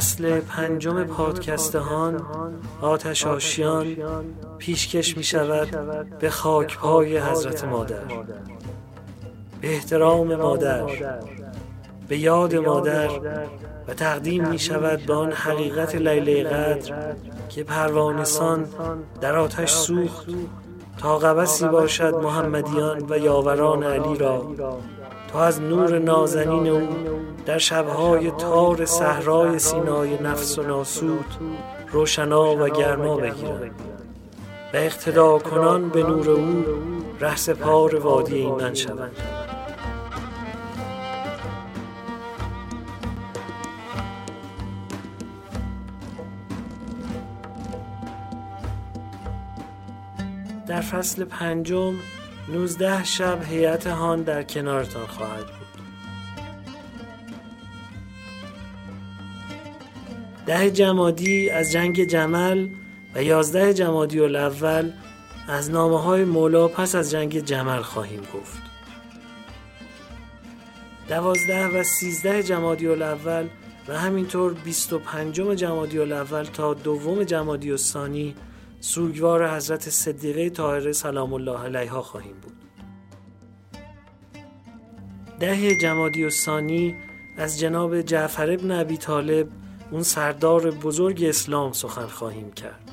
فصل پنجم پادکستهان آتش آشیان پیشکش می شود به خاکپای حضرت مادر. به احترام مادر به یاد مادر و تقدیم می شود به آن حقیقت لیله قدر که پروانسان در آتش سوخت تا قبسی باشد محمدیان و یاوران علی را تا از نور نازنین او در شبهای تار صحرای سینای نفس و ناسود روشنا و گرما بگیرند. و اقتدا کنان به نور او رهس پار وادی ایمن شوند. در فصل پنجم نوزده شب هیئت هان در کنارتان خواهد بود. ده جمادی از جنگ جمل و یازده جمادی الاول از نامه های مولا پس از جنگ جمل خواهیم گفت. دوازده و سیزده جمادی الاول و همینطور بیست و پنجم جمادی الاول تا دوم جمادی الثانی سوگوار حضرت صدیقه طاهره سلام الله علیها خواهیم بود. ده جمادی الثانی از جناب جعفر ابن ابی طالب اون سردار بزرگ اسلام سخن خواهیم کرد.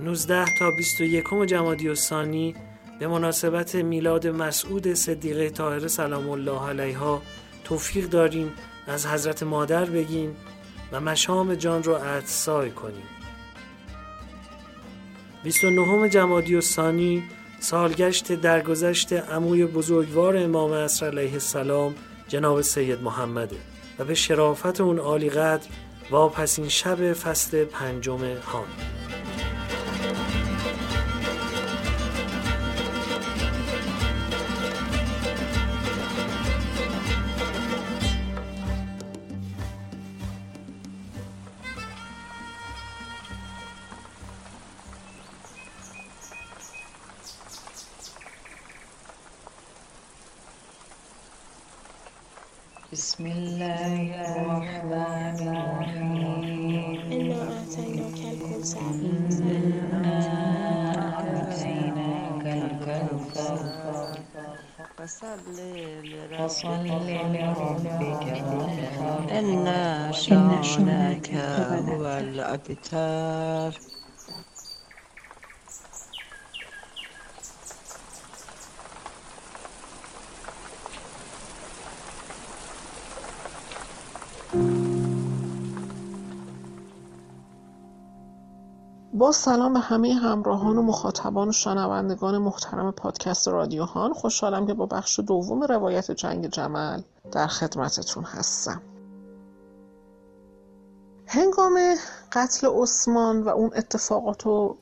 19 تا 21 جمادی الثانی به مناسبت میلاد مسعود صدیقه طاهره سلام الله علیها توفیق داریم از حضرت مادر بگیم و مشام جان رو اعتصای کنیم. 29 جمادی الثانی سالگشت درگذشت عموی بزرگوار امام عصر علیه السلام جناب سید محمده. به شرافت اون عالی قدر واپسین شب فصل پنجم هان. إنا أعطيناك الكوثر فصل لربك إن شانك هو الأبتر. با سلام به همه همراهان و مخاطبان و شنوندگان محترم پادکست رادیو هان خوشحالم که با بخش دوم روایت جنگ جمل در خدمتتون هستم. هنگام قتل عثمان و اون اتفاقات و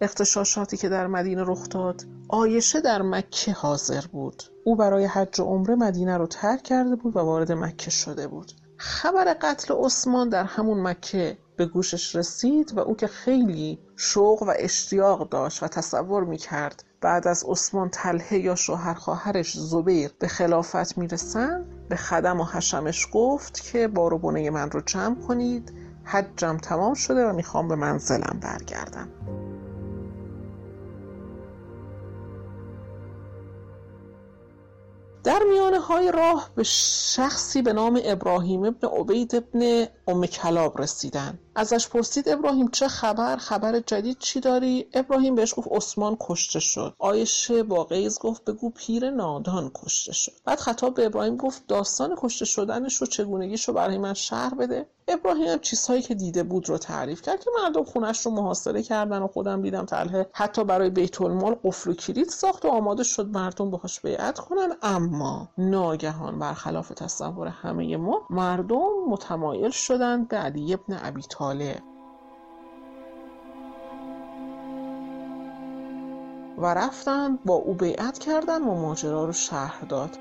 اختشاشاتی که در مدینه رخ داد آیشه در مکه حاضر بود. او برای حج و عمره مدینه رو ترک کرده بود و وارد مکه شده بود. خبر قتل عثمان در همون مکه به گوشش رسید و او که خیلی شوق و اشتیاق داشت و تصور می‌کرد بعد از عثمان تله یا شوهر خواهرش زبیر به خلافت می‌رسن به خدم و حشمش گفت که بار من رو جمع کنید حجم تمام شده و می‌خوام به منزلم برگردم. در میانه های راه به شخصی به نام ابراهیم ابن عبید ابن ام کلاب رسیدن. ازش پرسید ابراهیم چه خبر؟ خبر جدید چی داری؟ ابراهیم بهش گفت عثمان کشته شد. آیشه با قیز گفت بگو پیر نادان کشته شد. بعد خطاب به ابراهیم گفت داستان کشته شدنش رو چگونگیش رو برای من شهر بده. ابراهیم چیزهایی که دیده بود رو تعریف کرد که مردم خونش رو محاصره کردن و خودم دیدم تله حتی برای بیت المال قفل و کلید ساخت و آماده شد مردم باهاش بیعت کنن. اما ناگهان برخلاف تصور همه ما مردم متمایل شدند به علی ابن ابی طالب. و رفتن با او بیعت کردن و ماجرا رو شهر داد.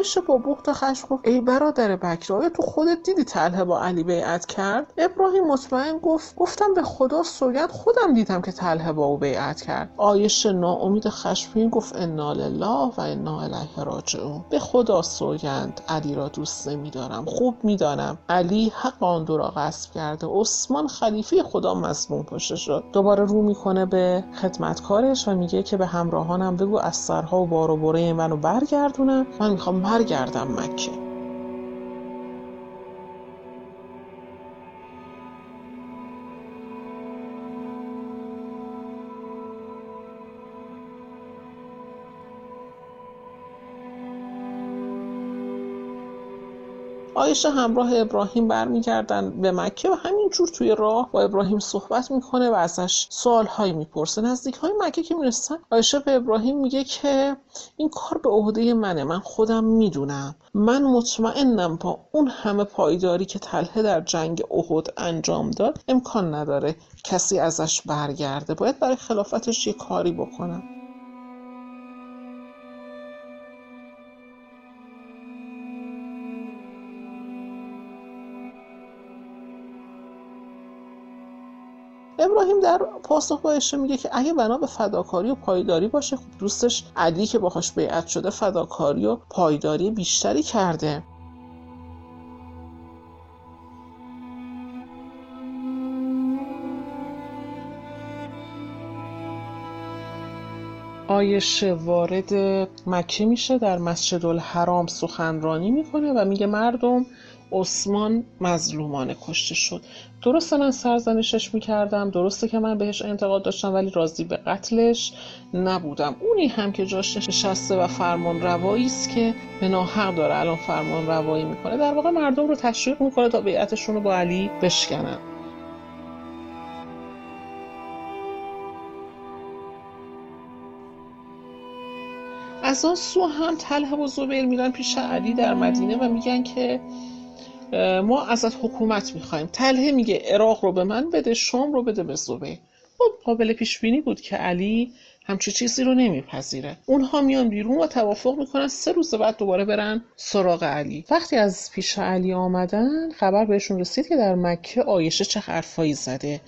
آیشه با بخت و خشم گفت ای برادر بکر آیا تو خودت دیدی طلحه با علی بیعت کرد؟ ابراهیم مطمئن گفت گفتم به خدا سوگند خودم دیدم که طلحه با او بیعت کرد. آیشه ناامید خشمگین گفت انا لله و انا الیه راجعون. به خدا سوگند علی را دوست نمیدارم خوب می‌دانم. علی حق آن دو را غصب کرده عثمان خلیفه خدا مظلوم کشته شد. دوباره رو می‌کنه به خدمتکارش و میگه که به همراهانم بگو از سرها و بار و بره منو برگردونم. من می‌خوام برگردم مکه. آیشه همراه ابراهیم برمیگردن به مکه و همینجور توی راه با ابراهیم صحبت می‌کنه و ازش سوالهایی می‌پرسه. نزدیک های مکه که می‌رسن آیشه به ابراهیم میگه که این کار به عهده منه من خودم می‌دونم. من مطمئنم با اون همه پایداری که طلحه در جنگ احد انجام داد امکان نداره کسی ازش برگرده. باید برای خلافتش یه کاری بکنم. ابراهیم در پاسخ با میگه که اگه بنا به فداکاری و پایداری باشه خب دوستش علی که باهاش بیعت شده فداکاری و پایداری بیشتری کرده. آیشه وارد مکه میشه در مسجد الحرام سخنرانی می‌کنه و میگه مردم عثمان مظلومانه کشته شد. درسته من سرزنشش می‌کردم درسته که من بهش انتقاد داشتم ولی راضی به قتلش نبودم. اونی هم که جاش نشسته و فرمان روایی است که به ناحق داره الان فرمان روایی می‌کنه. در واقع مردم رو تشویق می‌کنه تا بیعتشون رو با علی بشکنن. از آن سو هم طلحه و زبیر میرن پیش علی در مدینه و میگن که ما ازت حکومت می‌خوایم. طلحه میگه عراق رو به من بده شام رو بده به زبیر خب قابل پیش بینی بود که علی همچی چیزی رو نمیپذیره. اونها میان بیرون و توافق می‌کنن سه روز بعد دوباره برن سراغ علی. وقتی از پیش علی آمدن خبر بهشون رسید که در مکه آیشه چه حرفایی زده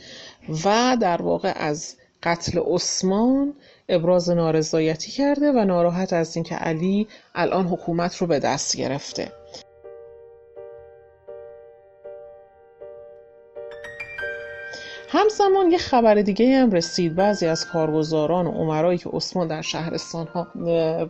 و در واقع از قتل عثمان ابراز نارضایتی کرده و ناراحت از اینکه علی الان حکومت رو به دست گرفته. همزمان یه خبر دیگه هم رسید. بعضی از کارگزاران و عمرایی که عثمان در شهرستان ها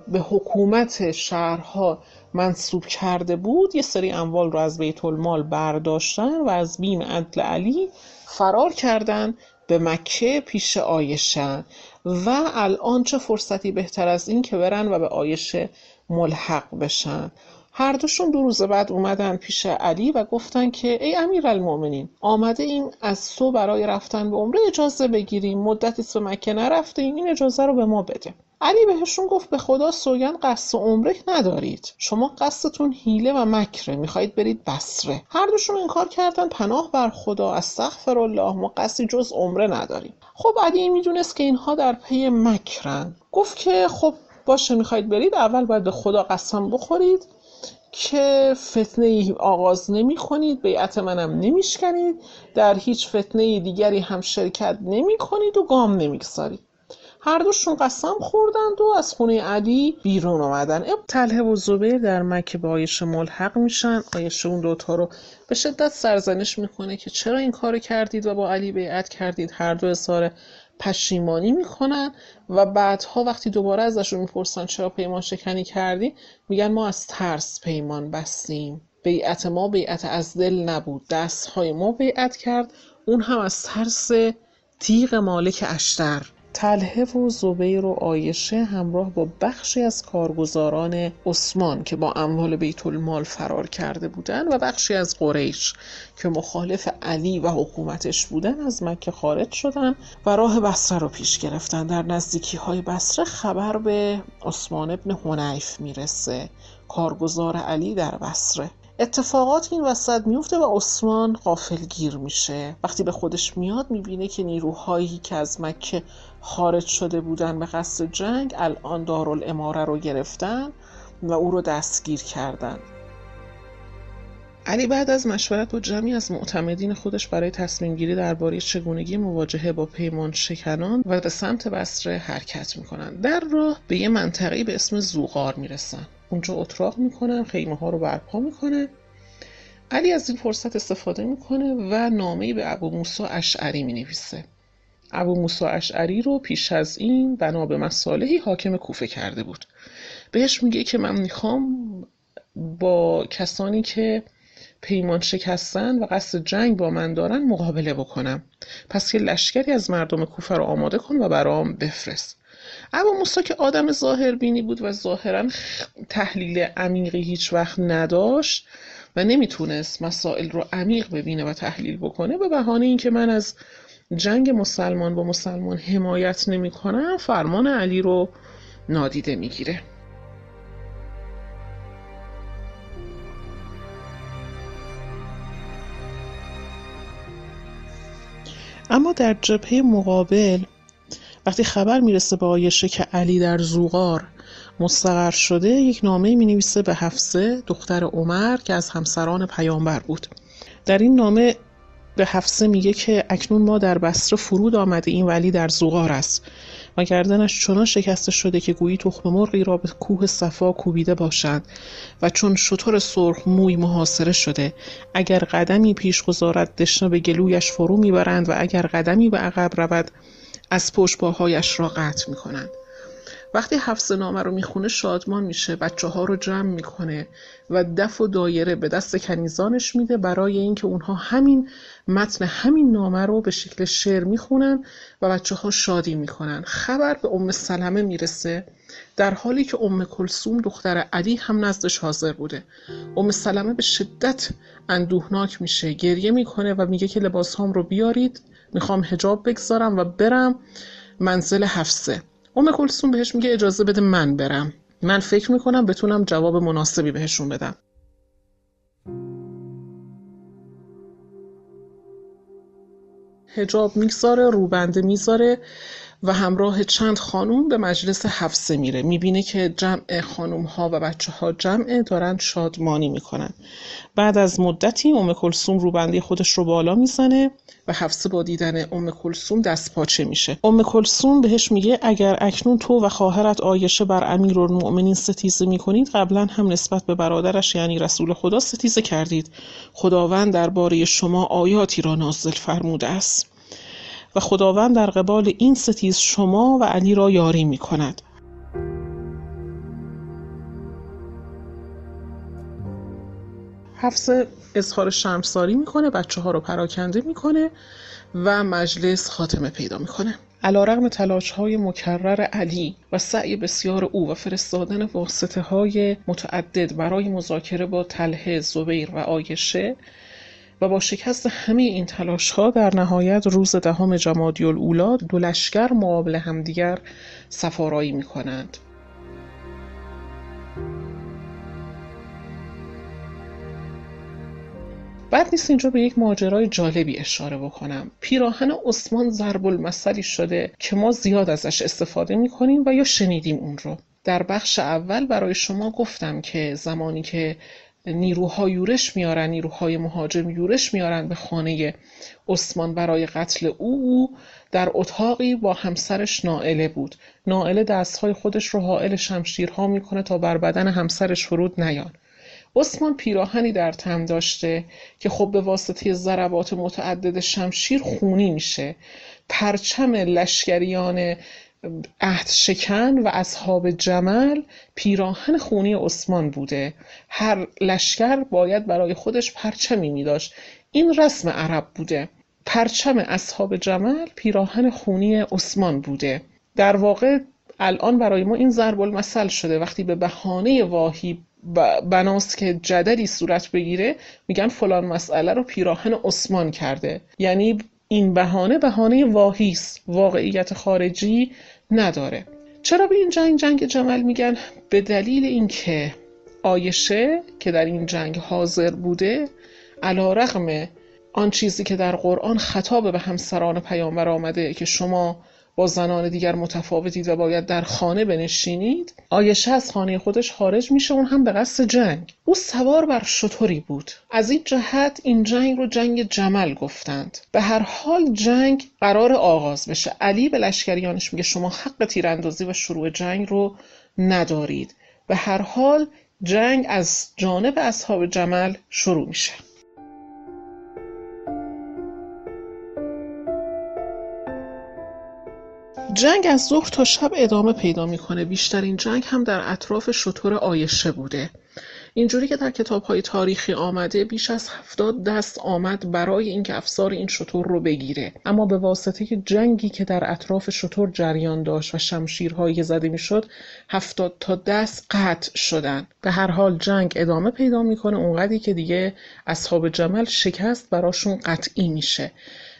به حکومت شهرها منصوب کرده بود یه سری اموال رو از بیت المال برداشتن و از بیم عدل علی فرار کردن به مکه پیش آیشه و الان چه فرصتی بهتر از این که برن و به آیشه ملحق بشن. هر دوشون دو روز بعد اومدن پیش علی و گفتن که ای امیر المومنین آمده ایم از تو برای رفتن به عمره اجازه بگیریم. مدتی به مکه نرفتیم این اجازه رو به ما بده علی بهشون گفت به خدا سوگن قصد عمره ندارید. شما قصدتون حیله و مکره می‌خواهید برید بسره هر دوشون این کار کردن پناه بر خدا. استغفر الله ما قصدی جز عمره نداریم. خب علی می‌دونست که اینها در پی مکرن. گفت که خب باشه می‌خواید برید اول باید به خدا قسم بخورید. که فتنه ای آغاز نمی کنید بیعت منم نمیشکنید در هیچ فتنه دیگری هم شرکت نمی کنید و گام نمی‌گذارید. هر دوشون قسم خوردند و از خونه علی بیرون آمدن. طلحه و زبیر در مکه به آیشه ملحق میشن. آیشه اون دوتا رو به شدت سرزنش می‌کنه که چرا این کارو کردید و با علی بیعت کردید؟ هر دو اظهار پشیمانی می‌کنن و بعدها وقتی دوباره ازشون می‌پرسن چرا پیمان شکنی کردی میگن ما از ترس پیمان بستیم. بیعت ما بیعت از دل نبود. دستهای ما بیعت کرد. اون هم از ترس تیغ مالک اشتر. طلحه و زبیر و آیشه همراه با بخشی از کارگزاران عثمان که با اموال بیت المال فرار کرده بودند و بخشی از قریش که مخالف علی و حکومتش بودن از مکه خارج شدن و راه بصره رو پیش گرفتن. در نزدیکی های بصره خبر به عثمان ابن حنیف می‌رسه کارگزار علی در بصره. اتفاقات این وسط میفته و عثمان غافلگیر میشه. وقتی به خودش میاد می‌بینه که نیروهایی که از مکه خارج شده بودن به قصد جنگ الان دارالاماره رو گرفتن و او رو دستگیر کردند. علی بعد از مشورت با جمعی از معتمدین خودش برای تصمیم گیری درباره چگونگی مواجهه با پیمان شکنان و به سمت بصره حرکت می‌کنن در راه به یه منطقه به اسم زوغار می‌رسن. اونجا اتراق می‌کنن خیمه ها رو برپا می‌کنه. علی از این فرصت استفاده می‌کنه و نامه‌ای به ابو موسی اشعری می‌نویسه. ابو موسی اشعری رو پیش از این بنا به مصالحی حاکم کوفه کرده بود. بهش میگه که من می‌خوام با کسانی که پیمان شکستن و قصد جنگ با من دارن مقابله بکنم. پس یه لشکری از مردم کوفه رو آماده کن و برام بفرست. اما موسی که آدم ظاهر بینی بود و ظاهرا تحلیل عمیقی هیچ وقت نداشت و نمی‌تونست مسائل رو عمیق ببینه و تحلیل بکنه به بهانه اینکه من از جنگ مسلمان با مسلمان حمایت نمی‌کنم فرمان علی رو نادیده می‌گیره. اما در جبهه مقابل وقتی خبر می‌رسه به آیشه که علی در زوغار مستقر شده یک نامه می نویسه به حفصه دختر عمر که از همسران پیامبر بود. در این نامه به حفصه میگه که اکنون ما در بصره فرود آمده این ولی در زوغار است. و گردنش چنان شکسته شده که گویی تخم مرغی را به کوه صفا کوبیده باشند و چون شطور سرخ موی محاصره شده اگر قدمی پیش گذارد دشنه به گلویش فرو می‌برند و اگر قدمی به عقب رود از پشت پاهایش را قطع می‌کنند. وقتی حفظ نامه رو می‌خونه شادمان میشه بچه ها رو جمع می‌کنه. و دف و دایره به دست کنیزانش میده برای اینکه اونها همین متن همین نامه رو به شکل شعر می‌خونن و بچه ها شادی می‌کنن. خبر به ام سلمه می‌رسه در حالی که ام کلسوم دختر علی هم نزدش حاضر بوده. ام سلمه به شدت اندوهناک میشه گریه می‌کنه و میگه که لباس هم رو بیارید می‌خوام هجاب بگذارم و برم منزل حفصه ام کلسوم بهش میگه اجازه بده من برم. من فکر می‌کنم بتونم جواب مناسبی بهشون بدم. هجاب می‌گذاره روبنده می‌ذاره. و همراه چند خانوم به مجلس حفصه میره. می‌بینه که جمع خانوم ها و بچه ها جمع دارن شادمانی می‌کنن. بعد از مدتی ام کلسوم روبنده خودش رو بالا می‌زنه و حفصه با دیدن ام کلسوم دست پاچه میشه. ام کلسوم بهش میگه اگر اکنون تو و خواهرت آیشه بر امیرالمؤمنین ستیزه می‌کنید قبلا هم نسبت به برادرش یعنی رسول خدا ستیزه کردید. خداوند درباره شما آیاتی را نازل فرموده است. و خداوند در قبال این ستیز شما و علی را یاری می کند. حفظ اظهار شرمساری می‌کنه بچه ها رو پراکنده می‌کنه و مجلس خاتمه پیدا می‌کنه علا رغم تلاش های مکرر علی و سعی بسیار او و فرستادن واسطه های متعدد برای مذاکره با تله زبیر و آیشه و با شکست همه این تلاش ها در نهایت روز دهم جمادی الاولا دو لشکر مقابل همدیگر سفارایی می کنند. بعد نیست اینجا به یک ماجرای جالبی اشاره بکنم پیراهن عثمان ضرب المثلی شده که ما زیاد ازش استفاده می کنیم و یا شنیدیم اون رو در بخش اول برای شما گفتم که زمانی که نیروها یورش میارن نیروهای مهاجم یورش میارن به خانه عثمان برای قتل او. در اتاقی با همسرش نائله بود. نائله دستهای خودش رو حائل شمشیرها می‌کنه تا بر بدن همسرش فرود نیان. عثمان پیراهنی در تن داشته که خب به واسطه ضربات متعدد شمشیر خونی میشه. پرچم لشکریان عهد شکن و اصحاب جمل پیراهن خونی عثمان بوده. هر لشکر باید برای خودش پرچمی می داشت این رسم عرب بوده. پرچم اصحاب جمل پیراهن خونی عثمان بوده. در واقع الان برای ما این ضرب المثل شده. وقتی به بهانه واهی بناست که جدلی صورت بگیره میگن فلان مسئله رو پیراهن عثمان کرده. یعنی این بهانه بهانه واهی است. واقعیت خارجی نداره. چرا به این جنگ جنگ جمل میگن؟ به دلیل اینکه آیشه که در این جنگ حاضر بوده علا رغم آن چیزی که در قرآن خطاب به همسران پیامبر آمده که شما با زنان دیگر متفاوتید و باید در خانه بنشینید آیشه از خانه خودش خارج میشه اون هم به قصد جنگ. او سوار بر شطوری بود. از این جهت این جنگ رو جنگ جمل گفتند. به هر حال جنگ قرار آغاز بشه. علی به لشکریانش میگه شما حق تیراندازی و شروع جنگ رو ندارید. به هر حال جنگ از جانب اصحاب جمل شروع میشه. جنگ از ظهر تا شب ادامه پیدا می‌کنه. بیشترین جنگ هم در اطراف شطور آیشه بوده. اینجوری که در کتاب های تاریخی آمده بیش از هفتاد دست آمد برای اینکه افسار این شطور رو بگیره. اما به واسطه جنگی که در اطراف شطور جریان داشت و شمشیرهایی زده می‌شد هفتاد تا دست قطع شدن. به هر حال جنگ ادامه پیدا می‌کنه. اونقدری که دیگه اصحاب جمل شکست براشون قطعی میشه.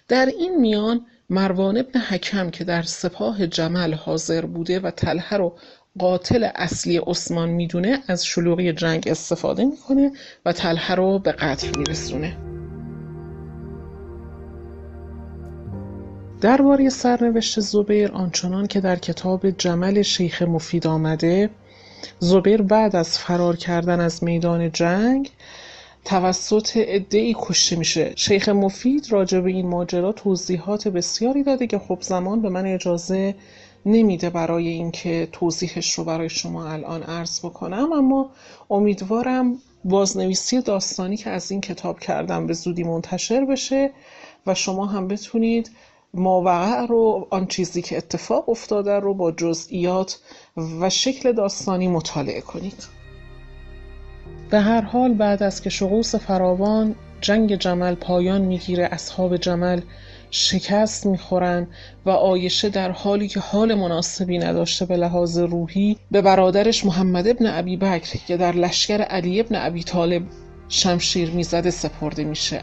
در این میان مروان ابن حکم که در سپاه جمل حاضر بوده و طلحه رو قاتل اصلی عثمان می‌دونه از شلوغی جنگ استفاده می‌کنه و طلحه رو به قتل میرسونه. درباره سرنوشت زبیر آنچنان که در کتاب جمل شیخ مفید آمده زبیر بعد از فرار کردن از میدان جنگ توسط عدهای کشته میشه. شیخ مفید راجع به این ماجرا توضیحات بسیاری داده که خب زمان به من اجازه نمیده برای اینکه توضیحش رو برای شما الان عرض بکنم اما امیدوارم بازنویسی داستانی که از این کتاب کردم به زودی منتشر بشه و شما هم بتونید ماوقع رو آن چیزی که اتفاق افتاده رو با جزئیات و شکل داستانی مطالعه کنید. به هر حال بعد از که شغوس فراوان جنگ جمل پایان می‌گیره اصحاب جمل شکست می‌خورن و آیشه در حالی که حال مناسبی نداشته به لحاظ روحی به برادرش محمد ابن ابی بکر که در لشکر علی ابن ابی طالب شمشیر می‌زده سپرده میشه.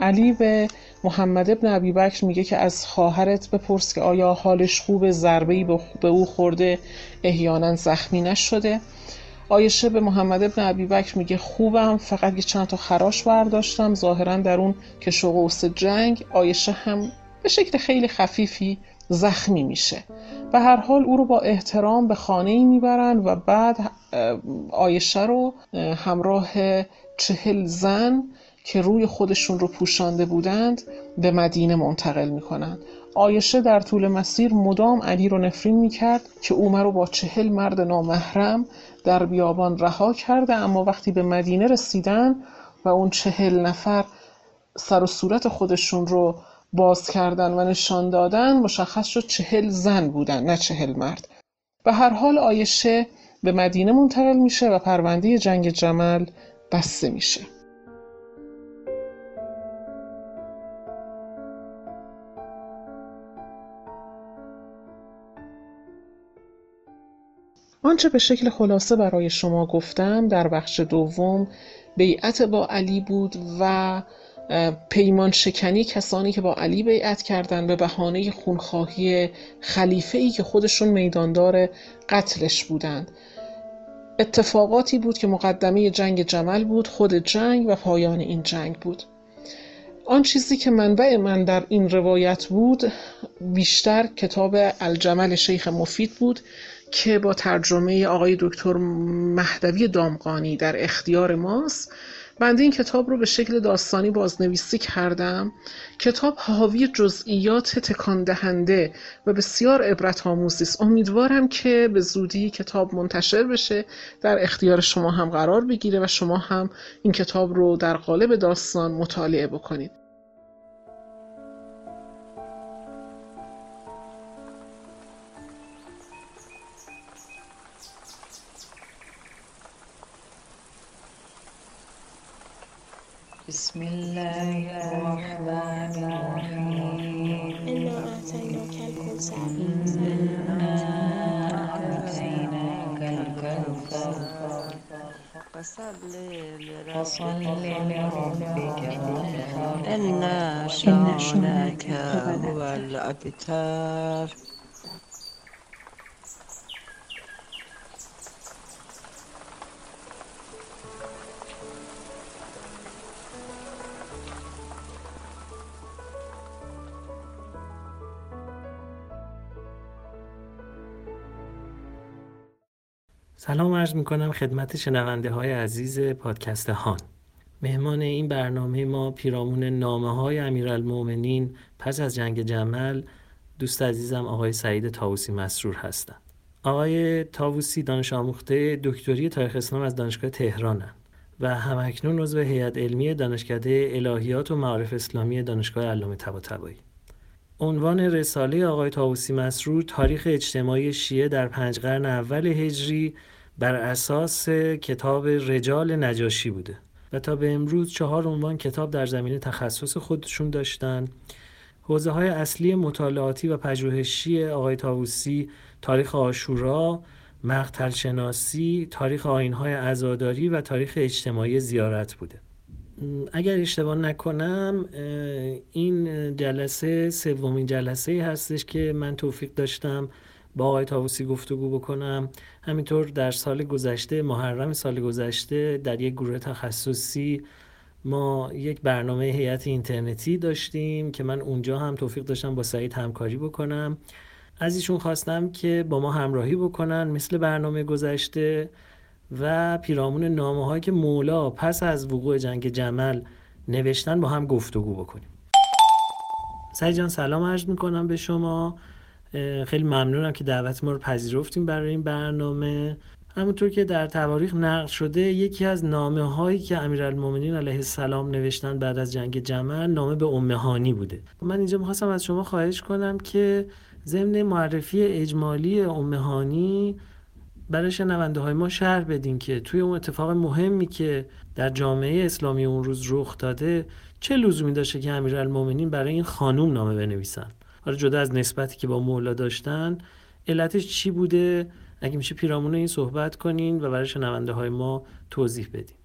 علی به محمد ابن ابی بکر میگه که از خواهرت بپرس که آیا حالش خوبه ضربه‌ای به او خورده احیانا زخمی نشده. آیشه به محمد ابن ابی بکر میگه خوبم فقط یه چند تا خراش برداشتم. ظاهرا در اون که شغوس جنگ آیشه هم به شکل خیلی خفیفی زخمی میشه. به هر حال او رو با احترام به خانه ای می‌برن و بعد آیشه رو همراه چهل زن که روی خودشون رو پوشانده بودند به مدینه منتقل می‌کنند. آیشه در طول مسیر مدام علی رو نفرین می‌کرد که او رو با چهل مرد نامحرم در بیابان رها کرده اما وقتی به مدینه رسیدن و اون چهل نفر سر و صورت خودشون رو باز کردن و نشان دادن مشخص شد چهل زن بودن نه چهل مرد. به هر حال آیشه به مدینه منتقل میشه و پرونده جنگ جمل بسته میشه. آنچه به شکل خلاصه برای شما گفتم در بخش دوم بیعت با علی بود و پیمان شکنی کسانی که با علی بیعت کردند به بهانه خونخواهی خلیفه ای که خودشون میداندار قتلش بودند. اتفاقاتی بود که مقدمه جنگ جمل بود خود جنگ و پایان این جنگ بود. آن چیزی که منبع من در این روایت بود بیشتر کتاب الجمل شیخ مفید بود. که با ترجمه آقای دکتر مهدوی دامقانی در اختیار ماست. بنده این کتاب رو به شکل داستانی بازنویسی کردم. کتاب حاوی جزئیات تکان دهنده و بسیار عبرت آموزی است. امیدوارم که به زودی کتاب منتشر بشه در اختیار شما هم قرار بگیره و شما هم این کتاب رو در قالب داستان مطالعه بکنید. بسم الله الرحمن الرحیم إنا اعطیناک الکوثر إنا أعطيناك الكوثر. فصل لربك وانحر. إن شانك هو الأبتر. سلام عرض می کنم خدمت شنونده های عزیز پادکست هان. مهمان این برنامه ما پیرامون نامه های امیرالمؤمنین پس از جنگ جمل دوست عزیزم آقای سعید تاووسی مسرور هستند. آقای تاووسی دانش آموخته دکتری تاریخ اسلام از دانشگاه تهرانند و همکنون عضو هیئت علمی دانشکده الهیات و معارف اسلامی دانشگاه علامه طباطبایی. عنوان رساله آقای تاووسی مسرور تاریخ اجتماعی شیعه در پنج قرن اول هجری بر اساس کتاب رجال نجاشی بوده و تا به امروز چهار عنوان کتاب در زمینه تخصص خودشون داشتن. حوزه های اصلی مطالعاتی و پژوهشی آقای تاووسی تاریخ آشورا، مقتل شناسی، تاریخ آینهای عزاداری و تاریخ اجتماعی زیارت بوده. اگر اشتباه نکنم این جلسه سومین جلسه هستش که من توفیق داشتم. با آقای تاووسی گفتگو بکنم. همینطور در سال گذشته محرم سال گذشته در یک گروه تخصصی ما یک برنامه هیئت اینترنتی داشتیم که من اونجا هم توفیق داشتم با سعید همکاری بکنم. از ایشون خواستم که با ما همراهی بکنن مثل برنامه گذشته و پیرامون نامه هایی که مولا پس از وقوع جنگ جمل نوشتن با هم گفتگو بکنیم. سعید جان سلام عرض می‌کنم به شما. خیلی ممنونم که دعوت ما رو پذیرفتیم برای این برنامه. همونطور که در تواریخ نقل شده یکی از نامه هایی که امیرالمومنین علیه السلام نوشتن بعد از جنگ جمل نامه به امهانی بوده. من اینجا می‌خواستم از شما خواهش کنم که ضمن معرفی اجمالی امهانی برای شنونده های ما شرح بدین که توی اون اتفاق مهمی که در جامعه اسلامی اون روز رخ داده چه لزومی داشته که امیرالمومنین برای این خانوم نامه بنویسن. حالا جدا از نسبتی که با مولا داشتن علتش چی بوده؟ اگه میشه پیرامون این صحبت کنین و برای شنونده های ما توضیح بدین.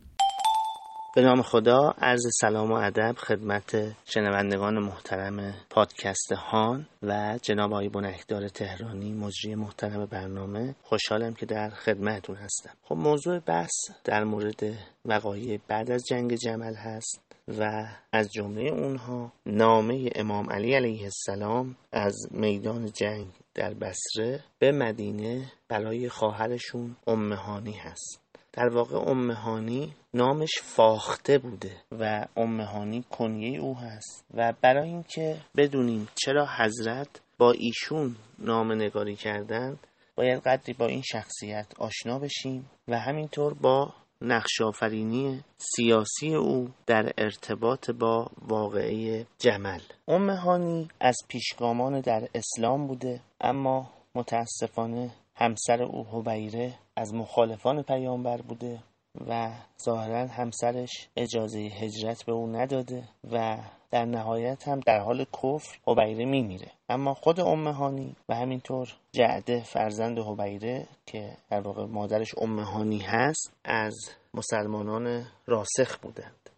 به نام خدا عرض سلام و ادب خدمت شنوندگان محترم پادکست هان و جناب آقای بنکدار تهرانی مجری محترم برنامه. خوشحالم که در خدمتتون هستم. خب موضوع بحث در مورد وقایع بعد از جنگ جمل هست. و از جمله اونها نامه امام علی علیه السلام از میدان جنگ در بسره به مدینه برای خواهرشون امهانی هست. در واقع امهانی نامش فاخته بوده و امهانی کنیه او هست و برای اینکه بدونیم چرا حضرت با ایشون نام نگاری کردند باید قدری با این شخصیت آشنا بشیم و همینطور با نقش آفرینی سیاسی او در ارتباط با واقعه جمل. امهانی از پیشگامان در اسلام بوده اما متاسفانه همسر او حبیره از مخالفان پیامبر بوده و ظاهرا همسرش اجازه هجرت به او نداده و در نهایت هم در حال کفر حبیره میمیره. اما خود امهانی و همینطور جعده فرزند حبیره که در واقع مادرش امهانی هست از مسلمانان راسخ بودند.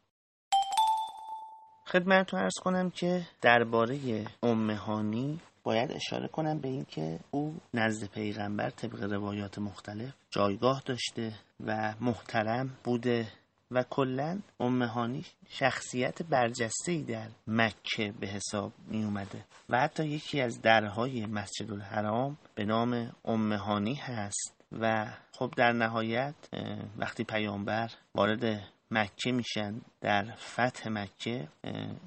خدمتتون ارز کنم که درباره امهانی باید اشاره کنم به اینکه او نزد پیغمبر طبق روایات مختلف جایگاه داشته و محترم بوده. و کلا امهانی شخصیت برجسته ای در مکه به حساب می اومده و حتی یکی از درهای مسجد الحرام به نام امهانی هست و خب در نهایت وقتی پیامبر وارد مکه میشن در فتح مکه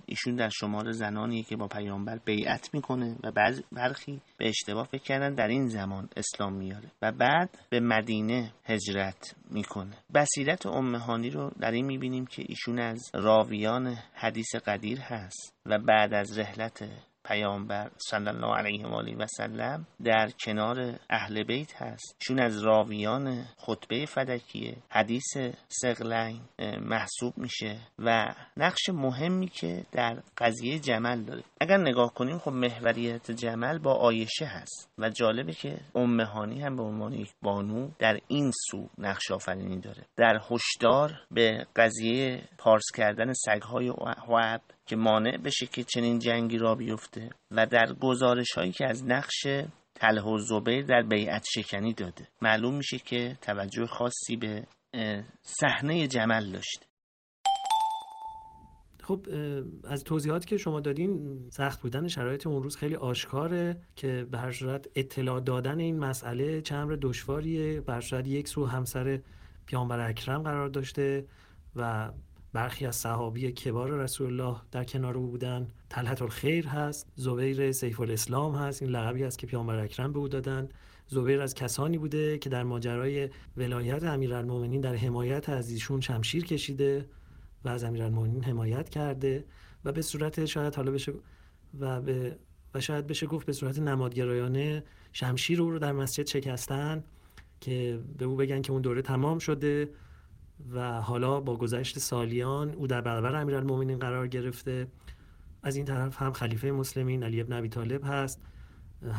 ایشون در شمار زنانیه که با پیامبر بیعت می‌کنه و بعض برخی به اشتباه فکر کردن در این زمان اسلام میاره و بعد به مدینه هجرت می‌کنه. بصیرت امهانی رو در این می‌بینیم که ایشون از راویان حدیث قدیر هست و بعد از رحلت پیامبر صلی الله علیه و آله و سلم در کنار اهل بیت هست. چون از راویان خطبه فدکیه حدیث سقلین محسوب میشه و نقش مهمی که در قضیه جمل داره. اگر نگاه کنیم خب محوریت جمل با آیشه هست و جالبه که امهانی هم به عنوان یک بانو در این سو نقش آفرینی داره. در هشدار به قضیه پارس کردن سگهای وعب که مانع بشه که چنین جنگی را بیفته و در گزارش هایی که از نقش تله و زبیر در بیعت شکنی داده. معلوم میشه که توجه خاصی به صحنه جمل داشته خب از توضیحاتی که شما دادین سخت بودن شرایط اون روز خیلی آشکاره که به هر صورت اطلاع دادن این مسئله چه دشواریه. به هر صورت یک سو همسر پیامبر اکرم قرار داشته و برخی از صحابی کبار رسول الله در کنار او بودن. طلحت الخیر هست زبیر سیف الاسلام هست. این لقبی است که پیامبر اکرم به او دادن. زبیر از کسانی بوده که در ماجرای ولایت امیرالمومنین در حمایت از ایشون شمشیر کشیده و از امیرالمومنین حمایت کرده و به صورت شاید حالا بشه و به و شاید بشه گفت به صورت نمادگرایانه شمشیر او رو در مسجد شکستن که به او بگن که اون دوره تمام شده. و حالا با گذشت سالیان او در برابر امیرالمومنین قرار گرفته. از این طرف هم خلیفه مسلمین علی ابن ابی طالب هست.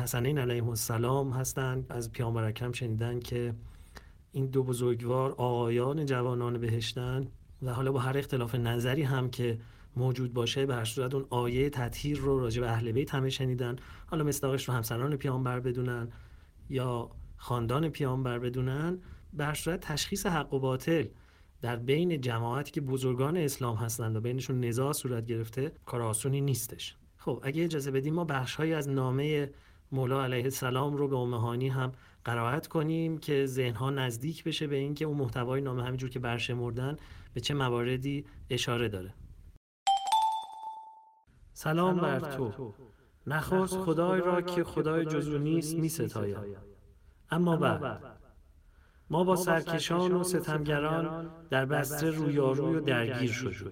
حسنین علیهم السلام هستند. از پیامبر اکرم شنیدن که این دو بزرگوار آقایان جوانان بهشتن و حالا با هر اختلاف نظری هم که موجود باشه به هر صورت اون آیه تطهیر رو راجع به اهل بیت همه شنیدن. حالا مصداقش رو همسران پیامبر بدونن یا خاندان پیامبر بدونن. به هر صورت تشخیص حق و باطل در بین جماعتی که بزرگان اسلام هستند و بینشون نزاع صورت گرفته کار آسونی نیستش. خب اگه اجازه بدیم ما بخشهایی از نامه مولا علیه السلام رو به امهانی هم قرائت کنیم که ذهنها نزدیک بشه به اینکه اون محتوای نامه همینجور که برشمردن به چه مواردی اشاره داره. سلام بر تو. نخواست خدای را که خدای جزو نیست می ستایم اما بعد ما با سرکشان و ستمگران در بسته رویاروی و درگیر شدیم.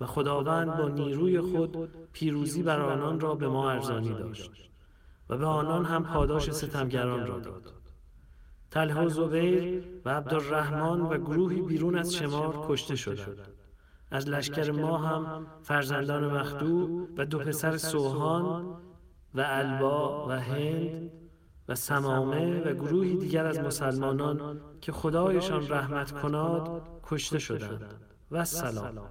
و خداوند با نیروی خود پیروزی بر آنان را به ما ارزانی داشت و به آنان هم پاداش ستمگران را داد. طلحه و زبیر و عبدالرحمن و گروهی بیرون از شمار کشته شدند. از لشکر ما هم فرزندان مخدوع و دو پسر سوهان و البا و هند و سمامه و گروهی دیگر از مسلمانان که خدایشان رحمت کناد کشته شدند. و سلام.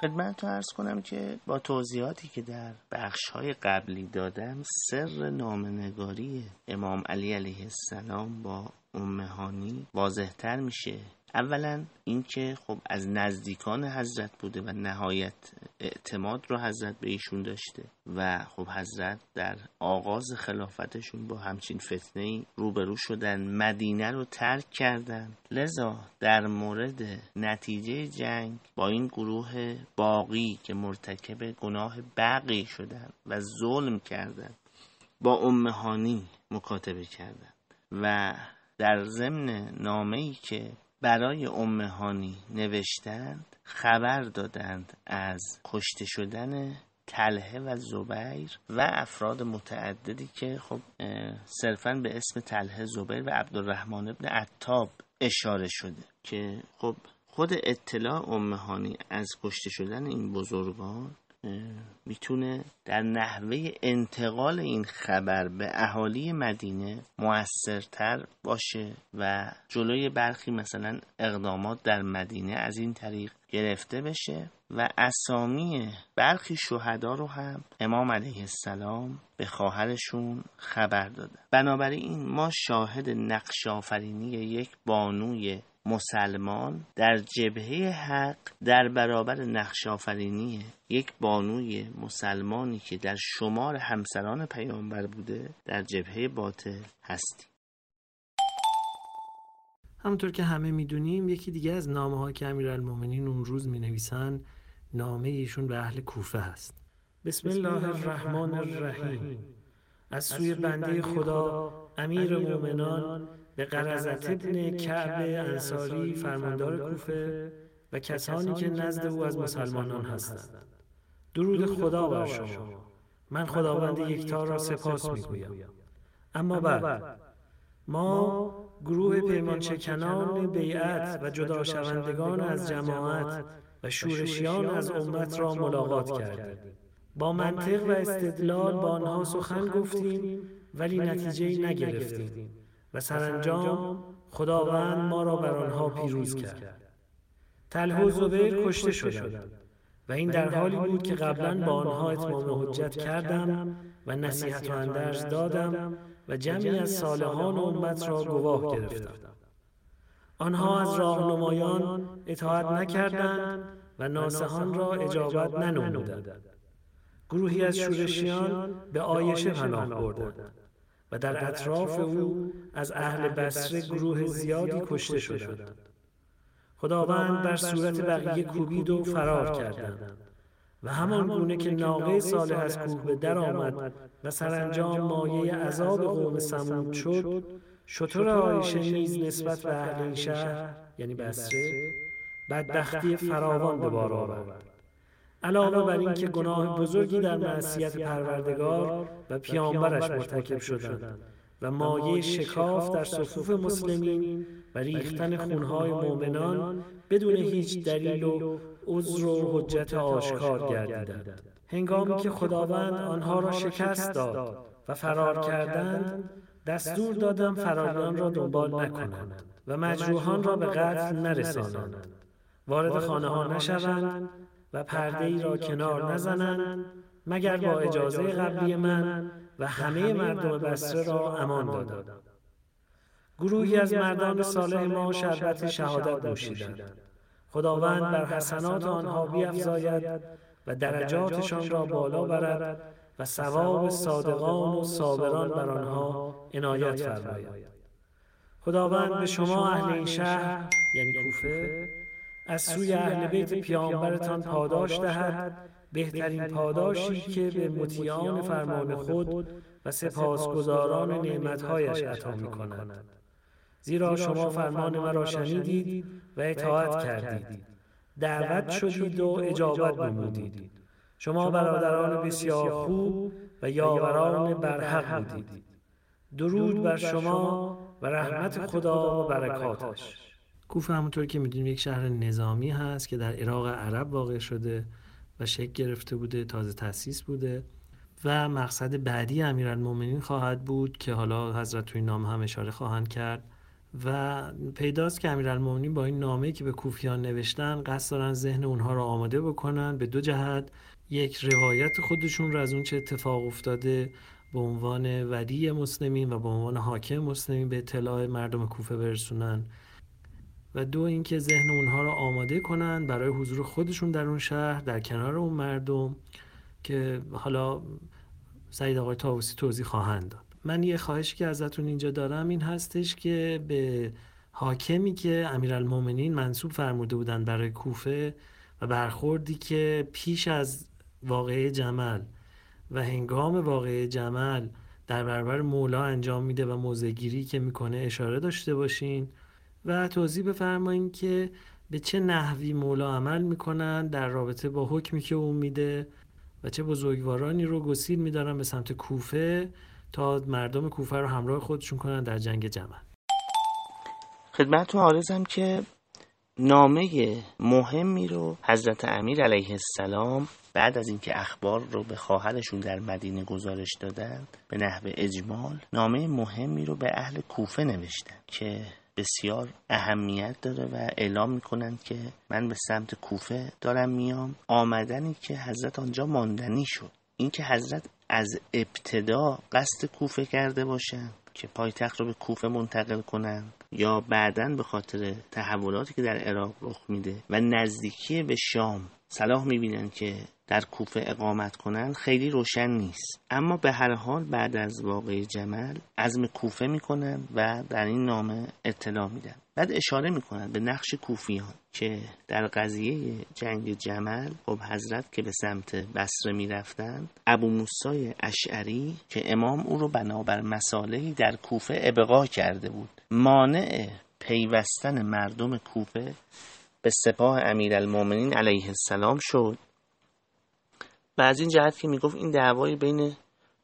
خدمت ارز کنم که با توضیحاتی که در بخش های قبلی دادم سر نامنگاری امام علی علیه السلام با امهانی واضحتر میشه. اولا اینکه خب از نزدیکان حضرت بوده و نهایت اعتماد رو حضرت به ایشون داشته و خب حضرت در آغاز خلافتشون با همچین فتنه ای روبرو شدن مدینه رو ترک کردن. لذا در مورد نتیجه جنگ با این گروه باقی که مرتکب گناه بقی شدن و ظلم کردن با امهانی مکاتبه کردن. و در ضمن نامه ای که برای امهانی نوشتند خبر دادند از کشته شدن تلهه و زبیر و افراد متعددی که خب صرفا به اسم تلهه زبیر و عبدالرحمن ابن عطاب اشاره شده که خب خود اطلاع امهانی از کشته شدن این بزرگان می‌تونه در نحوه انتقال این خبر به اهالی مدینه موثرتر باشه و جلوی برخی مثلا اقدامات در مدینه از این طریق گرفته بشه و اسامی برخی شهدا رو هم امام علیه السلام به خواهرشون خبر دادن بنابراین ما شاهد نقش آفرینی یک بانوی مسلمان در جبهه حق در برابر نقش آفرینی یک بانوی مسلمانی که در شمار همسران پیامبر بوده در جبهه باطل هستی. همونطور که همه می‌دونیم یکی دیگه از نامه ها که امیرالمومنین اون روز می نویسن نامه ایشون به اهل کوفه هست. بسم الله الرحمن الرحیم. از سوی بنده خدا امیر مومنان به قرزت ابن کعب انصاری فرماندار کوفه و کسانی که نزد او از مسلمانان هستند. درود خدا بر شما. من خداوند یکتا را سپاس می‌گویم. اما بعد ما گروه پیمان شکنان بیعت و جدا شوندگان از جماعت و شورشیان از امت را ملاقات کردیم. با منطق و استدلال با آنها سخن گفتیم ولی نتیجه نگرفتیم. و سرانجام خداوند ما را بر آنها پیروز کرد. تله و زبیر کشته شدند. و این در حالی بود که قبلا با آنها اتمام حجت کردم و نصیحت و اندرز دادم و جمعی از صالحان امت را گواه گرفتم. آنها از راهنمایان اطاعت نکردند و و ناسهان را اجابت ننمودند. گروهی از شورشیان به آیشه پناه بردند. و در اطراف او از اهل بسره گروه زیادی کشته شدند. خداوند بر صورت بقیه کوبید و فرار کردند. و همان گونه که ناقه صالح از کوه به در آمد و سرانجام مایه عذاب قوم سمود شد. شطور آیشه نیز نسبت به اهل این شهر یعنی بسره بدبختی فراوان به بار آورد. علاوه بر اینکه گناه بزرگی در معصیت پروردگار و پیامبرش مرتکب شدند و مایه شکاف در صفوف مسلمین و ریختن خونهای مؤمنان بدون هیچ دلیل و عذر و حجت آشکار گردیدند. هنگامی که خداوند آنها را شکست داد و فرار کردند دستور دادم فراریان را دنبال نکنند و مجروحان را به قتل نرسانند. وارد خانه ها نشوند. و پرده ای را کنار نزنند مگر با اجازه قبلی من و همه مردم بسره را امان دادم. گروهی از مردان صالح ما شربت شهادت نوشیدند. خداوند بر حسنات آنها بیافزاید و درجاتشان را بالا برد و ثواب صادقان و صابران بر آنها عنایت فرماید. خداوند به شما اهل این شهر یعنی کوفه از سوی اهل بیت پیامبرتان پاداش دهد. بهترین پاداشی که به مطیعان فرمان خود و سپاسگزاران نعمتهایش عطا می کند. زیرا شما فرمان مرا شنیدید و اطاعت کردید. دعوت شدید و اجابت نمودید شما برادران بسیار خوب و یاوران برحق بودید. درود بر شما و رحمت خدا و برکاتش. کوفه همونطور که می‌دونیم یک شهر نظامی هست که در عراق عرب واقع شده و شکل گرفته بوده تازه تأسیس بوده و مقصد بعدی امیرالمومنین خواهد بود که حالا حضرت توی نام هم اشاره خواهند کرد و پیداست که امیرالمومنین با این نامه که به کوفیان نوشتن قصد دارن ذهن اونها را آماده بکنن. به دو جهت یک روایت خودشون رو از اون چه اتفاق افتاده به عنوان ولی مسلمین و به عنوان حاکم مسلمین به اطلاع مردم کوفه برسونن. و دو اینکه ذهن اونها را آماده کنن برای حضور خودشون در اون شهر در کنار اون مردم که حالا سعید آقای تاوسی توضیح خواهند داد. من یه خواهشی که ازتون اینجا دارم این هستش که به حاکمی که امیرالمومنین منصوب فرموده بودن برای کوفه و برخوردی که پیش از واقعه جمل و هنگام واقعه جمل در برابر مولا انجام میده و موزگیری که می‌کنه اشاره داشته باشین. و توضیح بفرمایین که به چه نحوی مولا عمل می‌کنن در رابطه با حکمی که اون میده و چه بزرگوارانی رو گسیل میدارن به سمت کوفه تا مردم کوفه رو همراه خودشون کنن در جنگ جمل خدمتتون عارضم که نامه مهمی رو حضرت امیر علیه السلام بعد از اینکه اخبار رو به خواهرشون در مدینه گزارش دادند به نحو اجمال نامه مهمی رو به اهل کوفه نوشتن که بسیار اهمیت داره و اعلام می‌کنند که من به سمت کوفه دارم میام. آمدنی که حضرت آنجا ماندنی شد. اینکه حضرت از ابتدا قصد کوفه کرده باشند که پایتخت رو به کوفه منتقل کنند یا بعدا به خاطر تحولاتی که در عراق رخ میده و نزدیکی به شام صلاح می‌بینن که در کوفه اقامت کنند خیلی روشن نیست. اما به هر حال بعد از واقع جمل عزم کوفه می‌کنن و در این نامه اطلاع میدن. بعد اشاره می‌کنن به نقش کوفیان که در قضیه جنگ جمل خب حضرت که به سمت بصره می‌رفتند ابو موسای اشعری که امام او رو بنابر مسالهی در کوفه ابقا کرده بود. مانع پیوستن مردم کوفه به سپاه امیرالمؤمنین علیه السلام شد. و از این جهت که می‌گفت این دعوای بین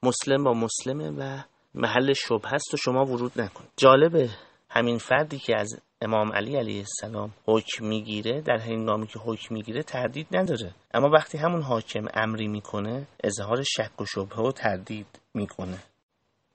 مسلم با مسلمه و محل شبه است و شما ورود نکنید. جالبه همین فردی که از امام علی علیه السلام حکم می‌گیره در هنگامی که حکم می‌گیره تردید نداره. اما وقتی همون حاکم امری می‌کنه اظهار شک و شبهه و تردید می‌کنه.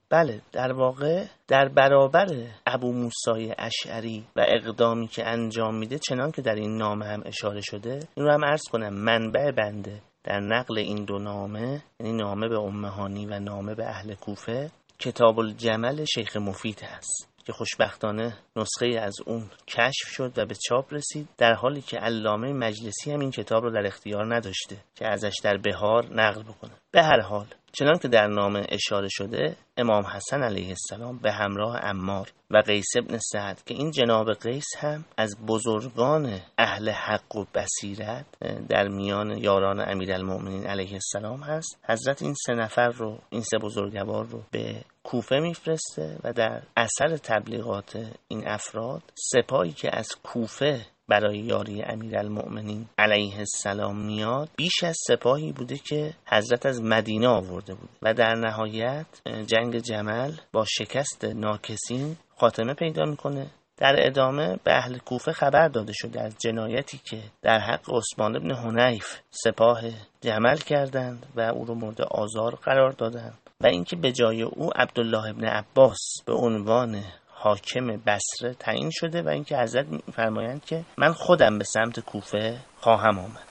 بله در واقع در برابر ابو موسای اشعری و اقدامی که انجام میده چنان که در این نامه هم اشاره شده این رو هم عرض کنم منبع بنده در نقل این دو نامه یعنی نامه به امهانی و نامه به اهل کوفه کتاب الجمل شیخ مفید هست که خوشبختانه نسخه از اون کشف شد و به چاپ رسید در حالی که علامه مجلسی هم این کتاب رو در اختیار نداشته که ازش در بهار نقل بکنه. به هر حال چنان که در نامه اشاره شده امام حسن علیه السلام به همراه امار و قیس ابن سعد که این جناب قیس هم از بزرگان اهل حق و بصیرت در میان یاران امیرالمؤمنین علیه السلام هست. حضرت این سه نفر رو این سه بزرگوار رو به کوفه میفرسته و در اثر تبلیغات این افراد سپاهی که از کوفه برای یاری امیرالمؤمنین علیه السلام میاد بیش از سپاهی بوده که حضرت از مدینه آورده بود. و در نهایت جنگ جمل با شکست ناکسین خاتمه پیدا می‌کنه. در ادامه به اهل کوفه خبر داده شده از جنایتی که در حق عثمان ابن حنیف سپاه جمل کردند و او رو مورد آزار قرار دادند. و اینکه به جای او عبدالله ابن عباس به عنوان حاکم بصره تعیین شده و اینکه حضرت میفرمایند که من خودم به سمت کوفه خواهم آمد.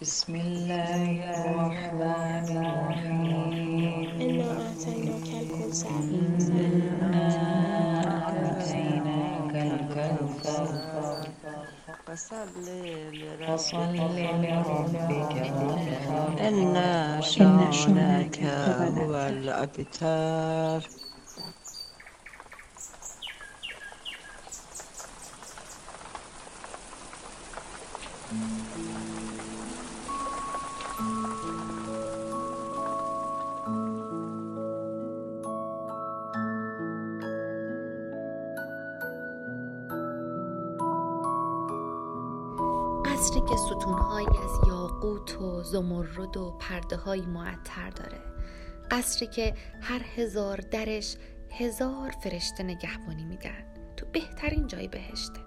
بسم الله الرحمن الرحیم. إنا أعطيناك الكوثر. إنا أعطيناك الكوثر. فصل لربك إن شانك هو الأبتر. زمرد و پرده های معطر داره. قصری که هر هزار درش هزار فرشته نگهبانی میدن. تو بهترین جای بهشته.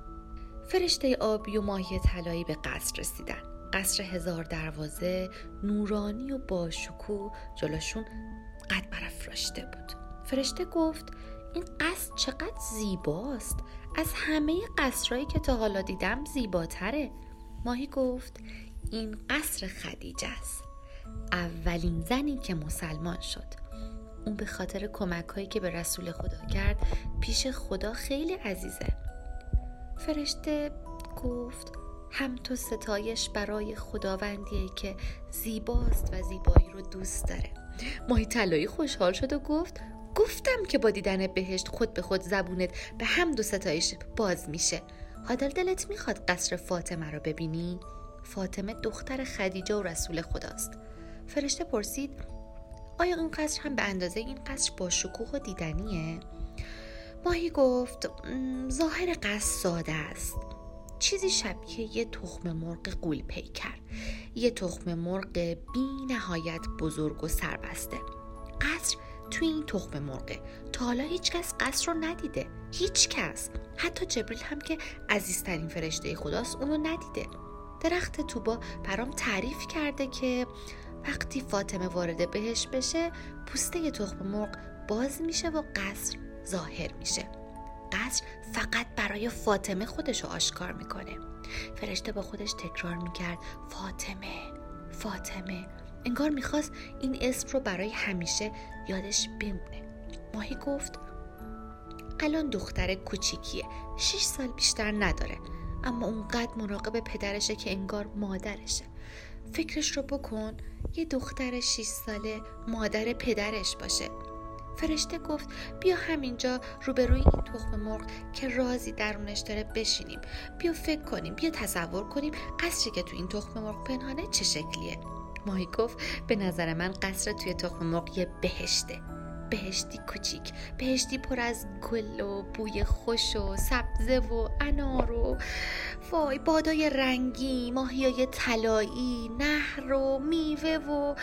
فرشته آبی و ماهی طلایی به قصر رسیدن. قصر هزار دروازه نورانی و باشکوه جلوشون قد برافراشته بود. فرشته گفت این قصر چقدر زیباست. از همه قصرهایی که تا حالا دیدم زیباتره. ماهی گفت این قصر خدیجه است. اولین زنی که مسلمان شد. اون به خاطر کمک هایی که به رسول خدا کرد پیش خدا خیلی عزیزه. فرشته گفت هم تو ستایش برای خداوندیه که زیباست و زیبایی رو دوست داره. ماهی طلایی خوشحال شد و گفت گفتم که با دیدن بهشت خود به خود زبونت به هم دو ستایش باز میشه. حالا دلت می‌خواد قصر فاطمه رو ببینی؟ فاطمه دختر خدیجه و رسول خداست. فرشته پرسید آیا اون قصر هم به اندازه این قصر با شکوه و دیدنیه؟ ماهی گفت "م، ظاهر قصر ساده است. چیزی شبیه یه تخم مرغ قول پیکر یه تخم مرغ بی نهایت بزرگ و سربسته. قصر توی این تخم مرغه. تا حالا هیچ کس قصر رو ندیده. هیچ کس. حتی جبریل هم که عزیزترین فرشته خداست اونو ندیده. درخت توبا برام تعریف کرده که وقتی فاطمه وارد بهش بشه پوسته تخم مرغ باز میشه و قصر ظاهر میشه. قصر فقط برای فاطمه خودش رو آشکار می‌کنه. فرشته با خودش تکرار می‌کرد فاطمه فاطمه. انگار می‌خواست این اسم رو برای همیشه یادش بمونه. ماهی گفت الان دختر کوچیکیه شیش سال بیشتر نداره. اما اونقدر مراقب پدرشه که انگار مادرشه. فکرش رو بکن یه دختر شیش ساله مادر پدرش باشه. فرشته گفت بیا همینجا روبروی این تخم مرغ که رازی درونش داره بشینیم. بیا فکر کنیم بیا تصور کنیم قصری که تو این تخم مرغ پنهانه چه شکلیه. ماهی گفت به نظر من قصر توی تخم مرغ یه بهشته. بهشتی کوچیک. بهشتی پر از گل و بوی خوش و سبزه و انار و وای بادای رنگی ماهیای طلایی نهر و میوه و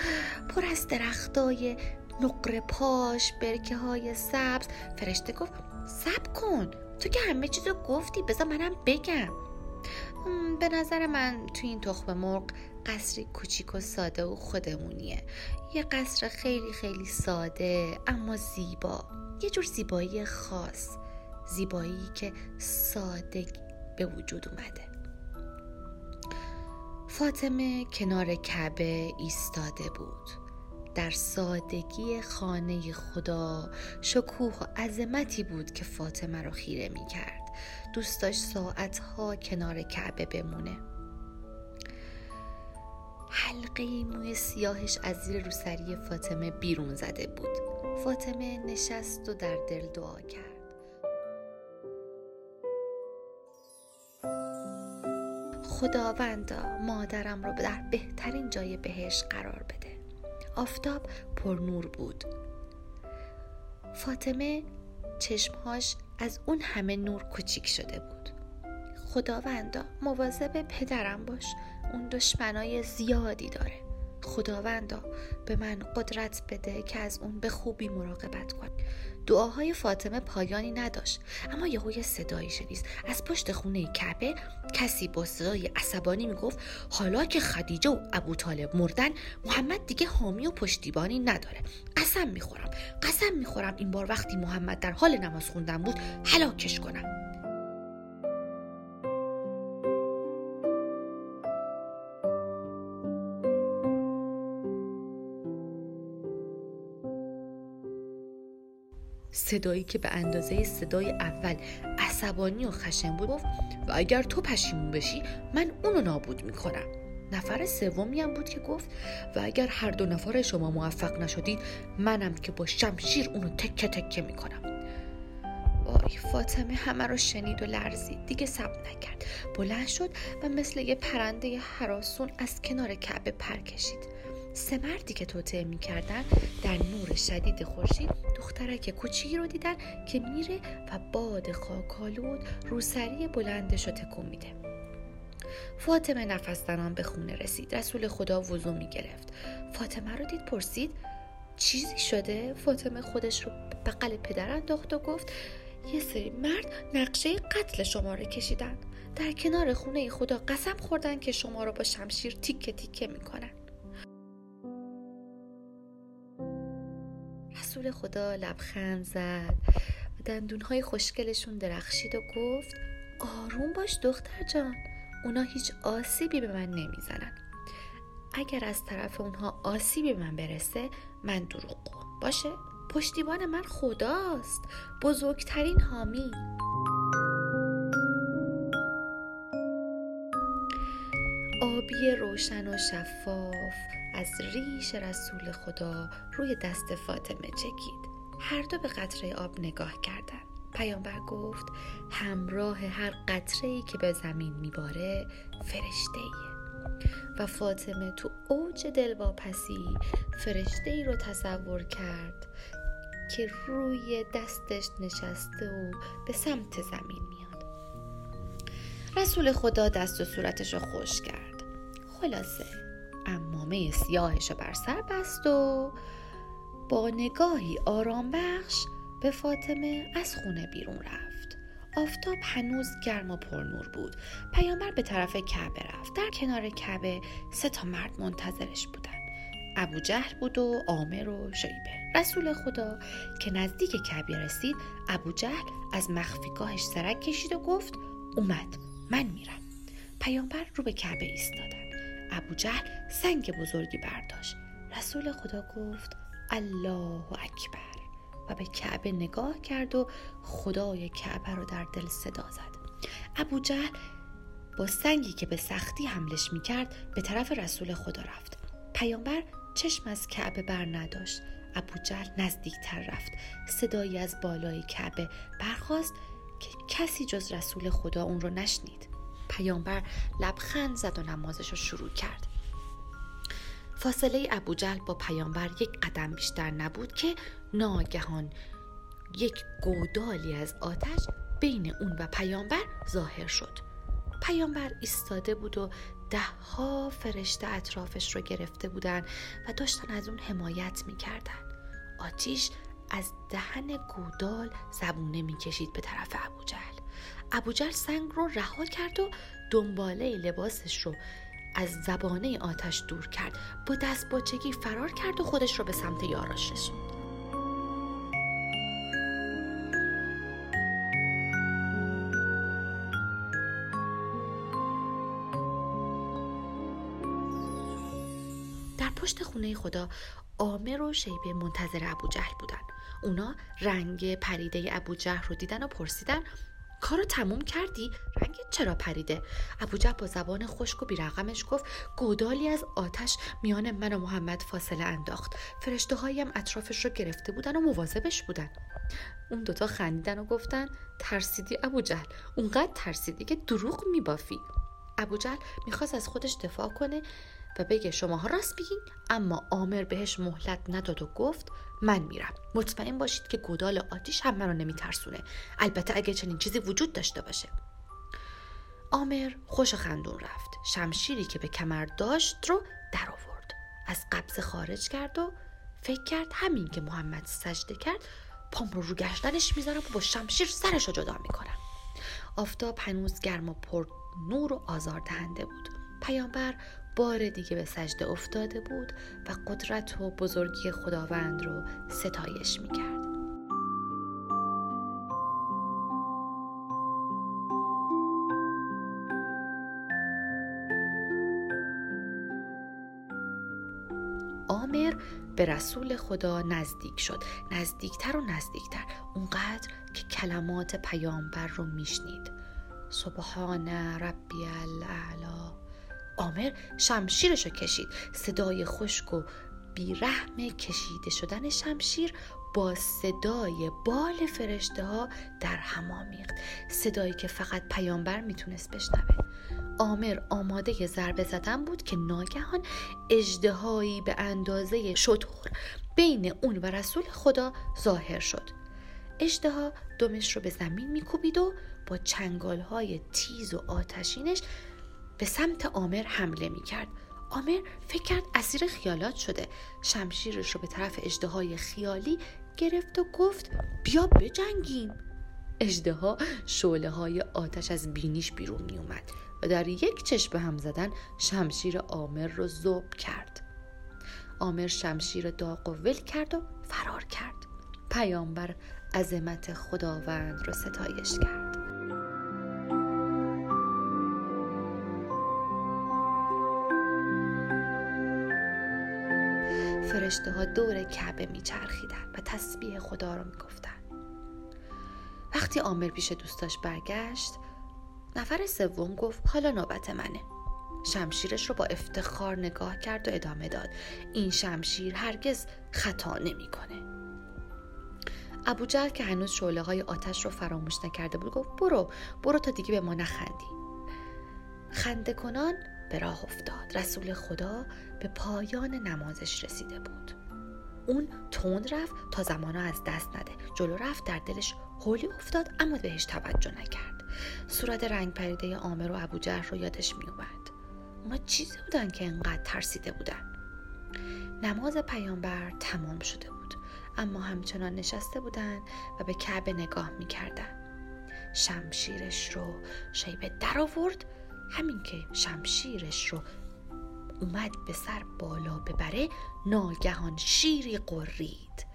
پر از درختای نقره پاش برکه های سبز. فرشته گفت سب کن. تو که همه چیزو گفتی بذار منم بگم. به نظر من تو این تخم مرغ قصری کوچیک و ساده و خودمونیه. یه قصر خیلی خیلی ساده اما زیبا. یه جور زیبایی خاص زیبایی که ساده به وجود اومده. فاطمه کنار کعبه ایستاده بود. در سادگی خانه خدا شکوه و عظمتی بود که فاطمه رو خیره می کرد دوست داشت ساعتها کنار کعبه بمونه. حلقه موی سیاهش از زیر روسری فاطمه بیرون زده بود. فاطمه نشست و در دل دعا کرد. خداوندا مادرم رو در بهترین جای بهش قرار بده. آفتاب پر نور بود. فاطمه چشمهاش از اون همه نور کوچیک شده بود. خداوندا مواظب پدرم باش. اون دشمنای زیادی داره. خداوندا به من قدرت بده که از اون به خوبی مراقبت کن دعاهای فاطمه پایانی نداشت اما یهو یه صدایی شنید. از پشت خونه کعبه کسی با صدای عصبانی می‌گفت حالا که خدیجه و ابو طالب مردن محمد دیگه حامی و پشتیبانی نداره. قسم می‌خورم قسم می‌خورم این بار وقتی محمد در حال نماز خوندن بود هلاکش کنم. صدایی که به اندازه صدای اول عصبانی و خشن بود گفت و اگر تو پشیمون بشی من اونو نابود می‌کنم. نفر سومی هم بود که گفت و اگر هر دو نفر شما موفق نشدید منم که با شمشیر اونو تکه تکه می‌کنم. وای فاطمه همه رو شنید و لرزید. دیگه صبر نکرد. بلند شد و مثل یه پرنده حراسون از کنار کعبه پر کشید. سه مردی که توطعه می‌کردن در نور شدید خورشید دخترک کوچیکی رو دیدن که میره و باد خاکالود روسری بلندش رو تکون میده. فاطمه نفس زنان به خونه رسید. رسول خدا وضو می‌گرفت. فاطمه رو دید پرسید چیزی شده؟ فاطمه خودش رو بغل پدر انداخت و گفت یه سری مرد نقشه قتل شما رو کشیدن. در کنار خونه خدا قسم خوردن که شما رو با شمشیر تیکه تیکه می‌کنن. رسول خدا لبخند زد و دندونهای خوشگلشون درخشید و گفت آروم باش دختر جان اونا هیچ آسیبی به من نمی‌زنن. اگر از طرف اونها آسیبی به من برسه من دروغ باشه؟ پشتیبان من خداست. بزرگترین حامی. آبی روشن و شفاف از ریش رسول خدا روی دست فاطمه چکید. هر دو به قطره آب نگاه کردند. پیامبر گفت همراه هر قطره ای که به زمین میباره فرشته ایه. و فاطمه تو اوج دلواپسی فرشته ای رو تصور کرد که روی دستش نشسته و به سمت زمین میاد. رسول خدا دست و صورتش رو خوش کرد. خلاصه. امامه سیاهش رو بر سر بست و با نگاهی آرام بخش به فاطمه از خونه بیرون رفت. آفتاب هنوز گرم و پرنور بود. پیامبر به طرف کعبه رفت. در کنار کعبه سه تا مرد منتظرش بودن ابو جهل بود و عامر و شیبه. رسول خدا که نزدیک کعبه رسید ابو جهل از مخفیگاهش سرک کشید و گفت اومد من میرم. پیامبر رو به کعبه ایستادن ابو جهل سنگ بزرگی برداشت. رسول خدا گفت الله اکبر. و به کعبه نگاه کرد و خدای کعبه رو در دل صدا زد. ابو جهل با سنگی که به سختی حملش می‌کرد به طرف رسول خدا رفت. پیامبر چشم از کعبه بر نداشت. ابو جهل نزدیکتر رفت. صدایی از بالای کعبه برخواست که کسی جز رسول خدا اون رو نشنید. پیامبر لبخند زد و نمازش رو شروع کرد. فاصله ابو جهل با پیامبر یک قدم بیشتر نبود که ناگهان یک گودالی از آتش بین اون و پیامبر ظاهر شد. پیامبر ایستاده بود و ده ها فرشته اطرافش رو گرفته بودن و داشتن از اون حمایت می‌کردن. آتیش از دهن گودال زبونه می‌کشید به طرف ابو جهل ابو جهل سنگ رو رها کرد و دنباله لباسش رو از زبانه آتش دور کرد. با دست باچگی فرار کرد و خودش رو به سمت یاراش رسوند. پشت خونه خدا آمر و شیبه منتظر ابو جهل بودن. اونا رنگ پریده ابو جهل رو دیدن و پرسیدن کارو تموم کردی؟ رنگت چرا پریده؟ ابو جهل با زبان خشک و بیرقمش گفت گودالی از آتش میان من و محمد فاصله انداخت فرشته هایم اطرافش رو گرفته بودن و مواظبش بودن اون دوتا خندیدن و گفتن ترسیدی ابو جهل اونقدر ترسیدی که دروغ میبافی ابو جهل می‌خواست از خودش دفاع کنه و بگه شماها راست بگین اما آمر بهش مهلت نداد و گفت من میرم. مطمئن باشید که گودال آتیش هم منو نمیترسونه. البته اگه چنین چیزی وجود داشته باشه. آمر خوش خندون رفت. شمشیری که به کمر داشت رو در آورد. از قبض خارج کرد و فکر کرد همین که محمد سجده کرد پام رو رو گشتنش می‌ذارم و با شمشیر سرش رو جدا می‌کنم. آفتاب هنوز گرم و پر نور و آزار دهنده بود. پیامبر بار دیگه به سجده افتاده بود و قدرت و بزرگی خداوند رو ستایش می‌کرد. آمر به رسول خدا نزدیک شد. نزدیکتر و نزدیکتر. اونقدر که کلمات پیامبر رو میشنید. سبحان ربی الاعلا آمر شمشیرش رو کشید. صدای خشک و بیرحم کشیده شدن شمشیر با صدای بال فرشته ها در هم آمیخت. صدایی که فقط پیامبر می‌تونست بشنوه. آمر آماده ضربه زدن بود که ناگهان اجدهایی به اندازه شطور بین اون و رسول خدا ظاهر شد. اجدها دمش رو به زمین میکوبید و با چنگال های تیز و آتشینش به سمت آمر حمله می‌کرد. آمر فکر کرد اسیر خیالات شده. شمشیرش رو به طرف اجدهای خیالی گرفت و گفت بیا بجنگیم. اجدها شعله های آتش از بینیش بیرون می اومد و در یک چشم هم زدن شمشیر آمر رو زوب کرد. آمر شمشیر داغ و ول کرد و فرار کرد. پیامبر عظمت خداوند رو ستایش کرد. فرشته ها دور کعبه میچرخیدن و تسبیح خدا رو می‌گفتن. وقتی آمر پیش دوستاش برگشت نفر سوم گفت حالا نوبت منه. شمشیرش رو با افتخار نگاه کرد و ادامه داد. این شمشیر هرگز خطا نمی‌کنه. ابو جهل که هنوز شعله های آتش رو فراموش نکرده بود گفت برو برو تا دیگه به ما نخندی. خنده کنان به راه افتاد. رسول خدا به پایان نمازش رسیده بود. اون تند رفت تا زمانا از دست نده. جلو رفت در دلش حولی افتاد اما بهش توجه نکرد. صورت رنگ پریده آمر و ابو جهل رو یادش می اومد اونا چیزی بودن که انقدر ترسیده بودن. نماز پیامبر تمام شده بود اما همچنان نشسته بودن و به کعبه نگاه می‌کردن. شمشیرش رو شیبه در آورد همین که شمشیرش رو اومد به سر بالا ببره ناگهان شیری قرید.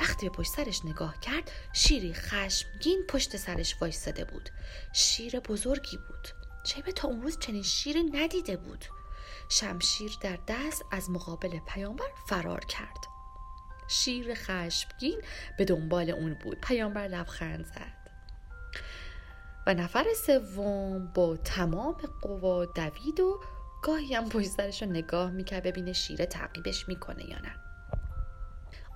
وقتی به پشت سرش نگاه کرد شیری خشمگین پشت سرش وایستاده بود. شیر بزرگی بود. شیبه تا اون روز چنین شیری ندیده بود. شمشیر در دست از مقابل پیامبر فرار کرد. شیر خشمگین به دنبال اون بود. پیامبر لبخند زد. و نفر سوم با تمام قوا دوید و گاهی هم پشت سرش رو نگاه می‌کرد ببینه شیره تعقیبش می‌کنه یا نه.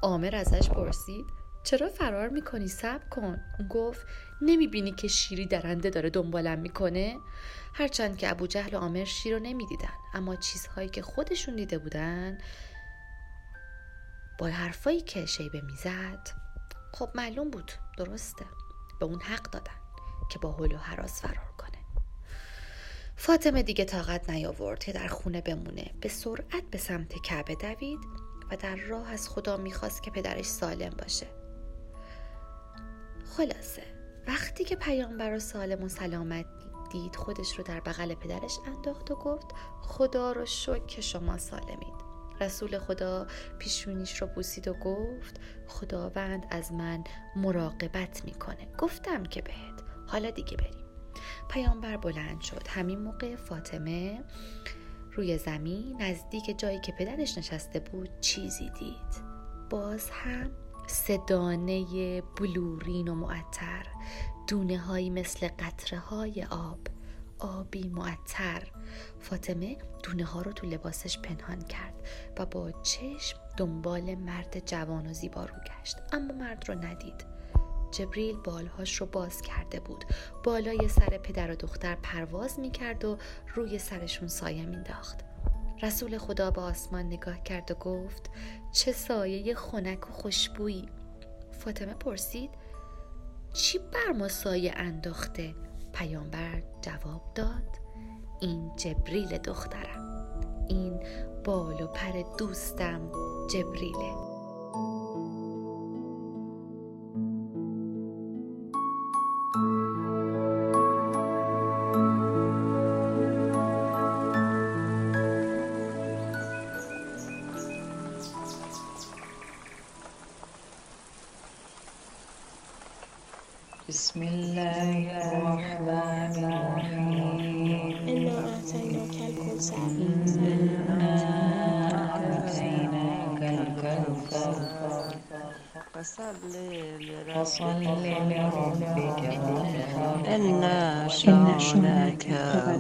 آمر ازش پرسید چرا فرار می‌کنی؟ سب کن. گفت نمی‌بینی که شیری درنده داره دنبالم می‌کنه؟ هرچند که ابو جهل و آمر شیر رو نمی‌دیدن اما چیزهایی که خودشون دیده بودن با حرفایی که شیبه می‌زد خب معلوم بود درسته. به اون حق دادن. که با حل و حراس فرار کنه. فاطمه دیگه طاقت نیاورد که در خونه بمونه. به سرعت به سمت کعبه دوید و در راه از خدا می‌خواست که پدرش سالم باشه. خلاصه وقتی که پیامبر سالم و سلامت دید خودش رو در بغل پدرش انداخت و گفت خدا رو شکر که شما سالمید. رسول خدا پیشونیش رو بوسید و گفت خداوند از من مراقبت می‌کنه. گفتم که بهت. حالا دیگه بریم. پیامبر بلند شد. همین موقع فاطمه روی زمین نزدیک جایی که پدرش نشسته بود چیزی دید. باز هم سه بلورین و معطر دونه هایی مثل قطره های آب آبی معطر. فاطمه دونه ها رو تو لباسش پنهان کرد و با چشم دنبال مرد جوان و زیبا رو گشت. اما مرد رو ندید. جبریل بالهاش رو باز کرده بود. بالای سر پدر و دختر پرواز می کرد و روی سرشون سایه مینداخت رسول خدا به آسمان نگاه کرد و گفت چه سایه خنک و خوشبویی. فاطمه پرسید چی بر ما سایه انداخته؟ پیامبر جواب داد این جبریل دخترم. این بال و پر دوستم جبریله. بسم الله الرحمن الرحيم. إنا أعطيناك الكوثر. إنا أعطيناك الكوثر. فصل لربك وانحر. إن شانك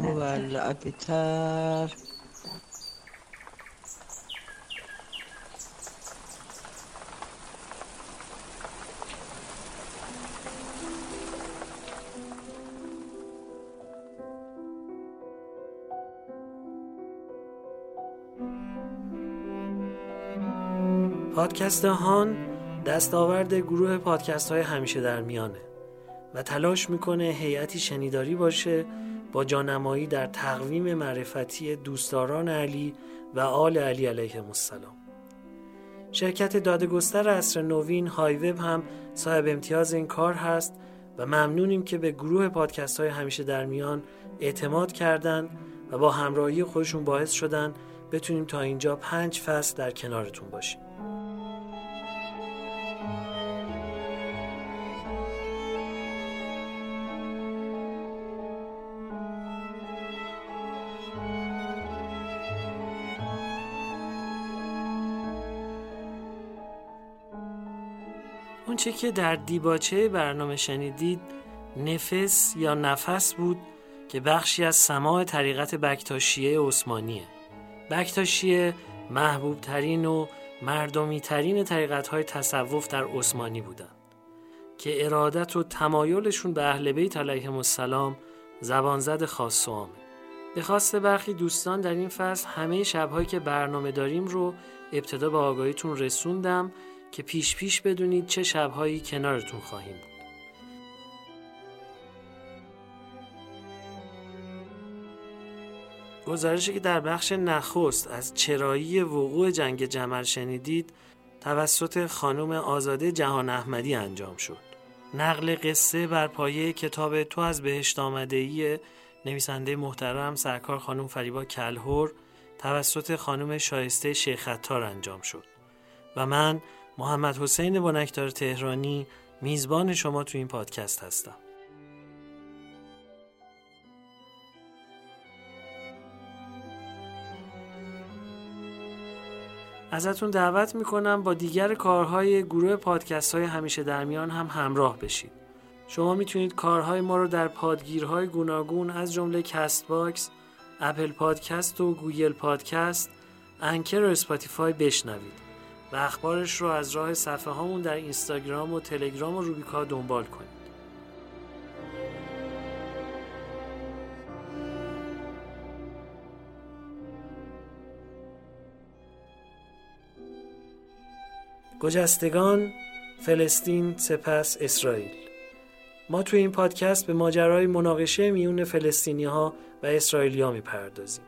هو الأبتر. پادکست هان دستاورد گروه پادکست های همیشه در میانه و تلاش می‌کنه هیئتی شنیداری باشه با جانمایی در تقویم معرفتی دوستداران علی و آل علی علیه السلام. شرکت دادگستر اصر نوین هایوب هم صاحب امتیاز این کار هست و ممنونیم که به گروه پادکست های همیشه در میان اعتماد کردند و با همراهی خودشون باعث شدن بتونیم تا اینجا پنج فصل در کنارتون باشیم. اونچه که در دیباچه برنامه شنیدید نفس یا نفس بود که بخشی از سماع طریقت بکتاشیه عثمانیه. بکتاشیه محبوب ترین و مردمی ترین طریقت های تصوف در عثمانی بودند که ارادت و تمایلشون به اهل بیت علیهم السلام زبان زد خاص و عامه. به خواست برخی دوستان در این فصل همه شبهایی که برنامه داریم رو ابتدا به آگاهیتون رسوندم که پیش پیش بدونید چه شبهایی کنارتون خواهیم بود. گزارشی که در بخش نخست از چرایی وقوع جنگ جمل شنیدید توسط خانم آزاده جهان احمدی انجام شد. نقل قصه بر پایه کتاب تو از بهشت آمده ای نویسنده محترم سرکار خانم فریبا کلهور توسط خانم شایسته شیخ انجام شد و من محمد حسین بنکدار تهرانی میزبان شما تو این پادکست هستم ازتون دعوت می‌کنم با دیگر کارهای گروه پادکست های همیشه در میان هم همراه بشید شما می‌تونید کارهای ما رو در پادگیرهای گوناگون از جمله Castbox، Apple Podcast و Google Podcast، Anchor و Spotify بشنوید. و اخبارش رو از راه صفحه هامون در اینستاگرام و تلگرام و روبیکا دنبال کنید. گجستگان فلسطین سپس اسرائیل. ما توی این پادکست به ماجرای مناقشه میون فلسطینی ها و اسرائیلی ها می‌پردازیم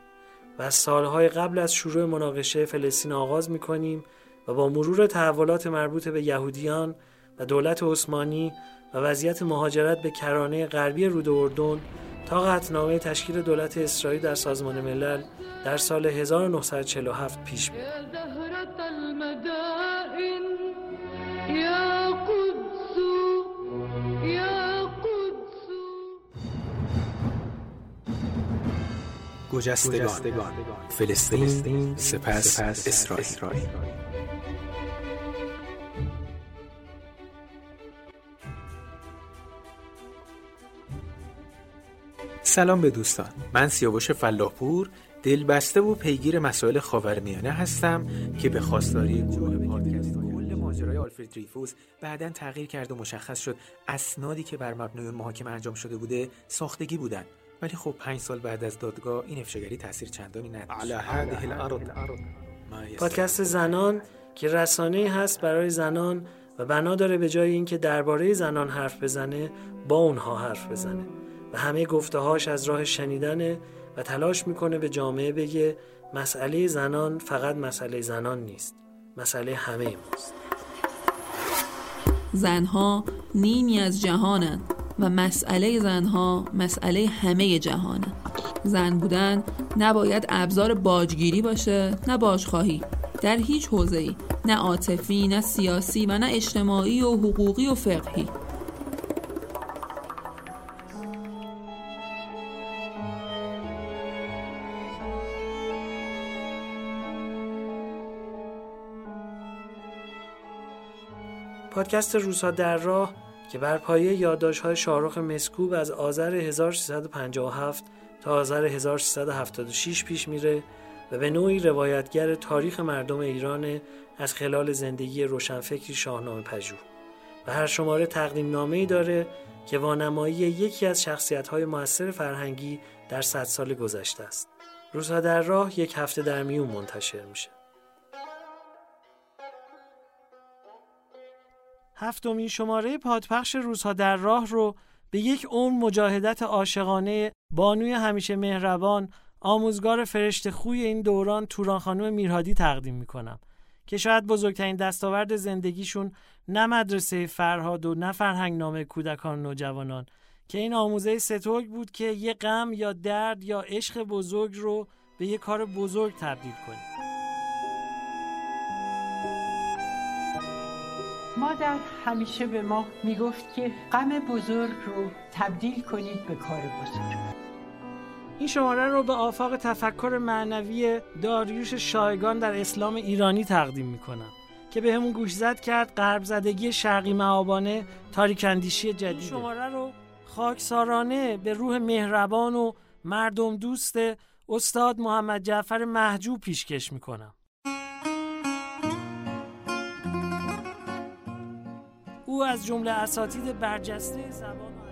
و سالهای قبل از شروع مناقشه فلسطین آغاز می‌کنیم و با مرور تحولات مربوط به یهودیان و دولت عثمانی و وضعیت مهاجرت به کرانه غربی رود اردن تا قطنامه تشکیل دولت اسرائیل در سازمان ملل در سال 1947 پیش بود. گجستگان. فلسطین سپس اسرائیل. سلام به دوستان. من سیاوش فلاحپور دلبسته و پیگیر مسائل خاورمیانه هستم که به خواستاری گروه پادکست کل ماجرای آلفرد دریفوس بعدا تغییر کرد و مشخص شد اسنادی که بر مبنای اون محاکمه انجام شده بوده ساختگی بودن. ولی خب پنج سال بعد از دادگاه این افشاگری تاثیر چندانی نداشت. پادکست زنان که رسانه هست برای زنان و بنا داره به جای اینکه درباره زنان حرف بزنه با اونها حرف بزنه. و همه گفتهاش از راه شنیدنه و تلاش می‌کنه به جامعه بگه مسئله زنان فقط مسئله زنان نیست مسئله همه ماست. زنها نیمی از جهانند و مسئله زنها مسئله همه جهانه زن بودن نباید ابزار باجگیری باشه نه باجخواهی در هیچ حوزه‌ای نه عاطفی نه سیاسی و نه اجتماعی و حقوقی و فقهی. پادکست روزها در راه که بر پایه یادداشت‌های شاهرخ مسکوب از آذر 1357 تا آذر 1376 پیش میره و به نوعی روایتگر تاریخ مردم ایران از خلال زندگی روشنفکری شاهنامه پژوه و هر شماره تقدیم نامه‌ای داره که وانمایی یکی از شخصیت‌های موثر فرهنگی در صد سال گذشته است. روزها در راه یک هفته در میون منتشر میشه. هفتمین شماره پادپخش روزها در راه رو به یک عمر مجاهدت عاشقانه بانوی همیشه مهربان آموزگار فرشته خوی این دوران توران خانم میرهادی تقدیم می‌کنم که شاید بزرگترین دستاورد زندگیشون نه مدرسه فرهاد و نه فرهنگ نامه کودکان و نوجوانان که این آموزه ستوگ بود که یه غم یا درد یا عشق بزرگ رو به یه کار بزرگ تبدیل کنیم. مادر همیشه به ما می‌گفت که غم بزرگ رو تبدیل کنید به کار بزرگ. این شماره رو به آفاق تفکر معنوی داریوش شایگان در اسلام ایرانی تقدیم می‌کنم که به همون گوش زد کرد غرب زدگی شرقی معابانه تاریکندیشی جدید شماره رو خاکسارانه به روح مهربان و مردم دوست استاد محمد جعفر محجوب پیشکش می‌کنم. او از جمله اساتید برجسته زبان و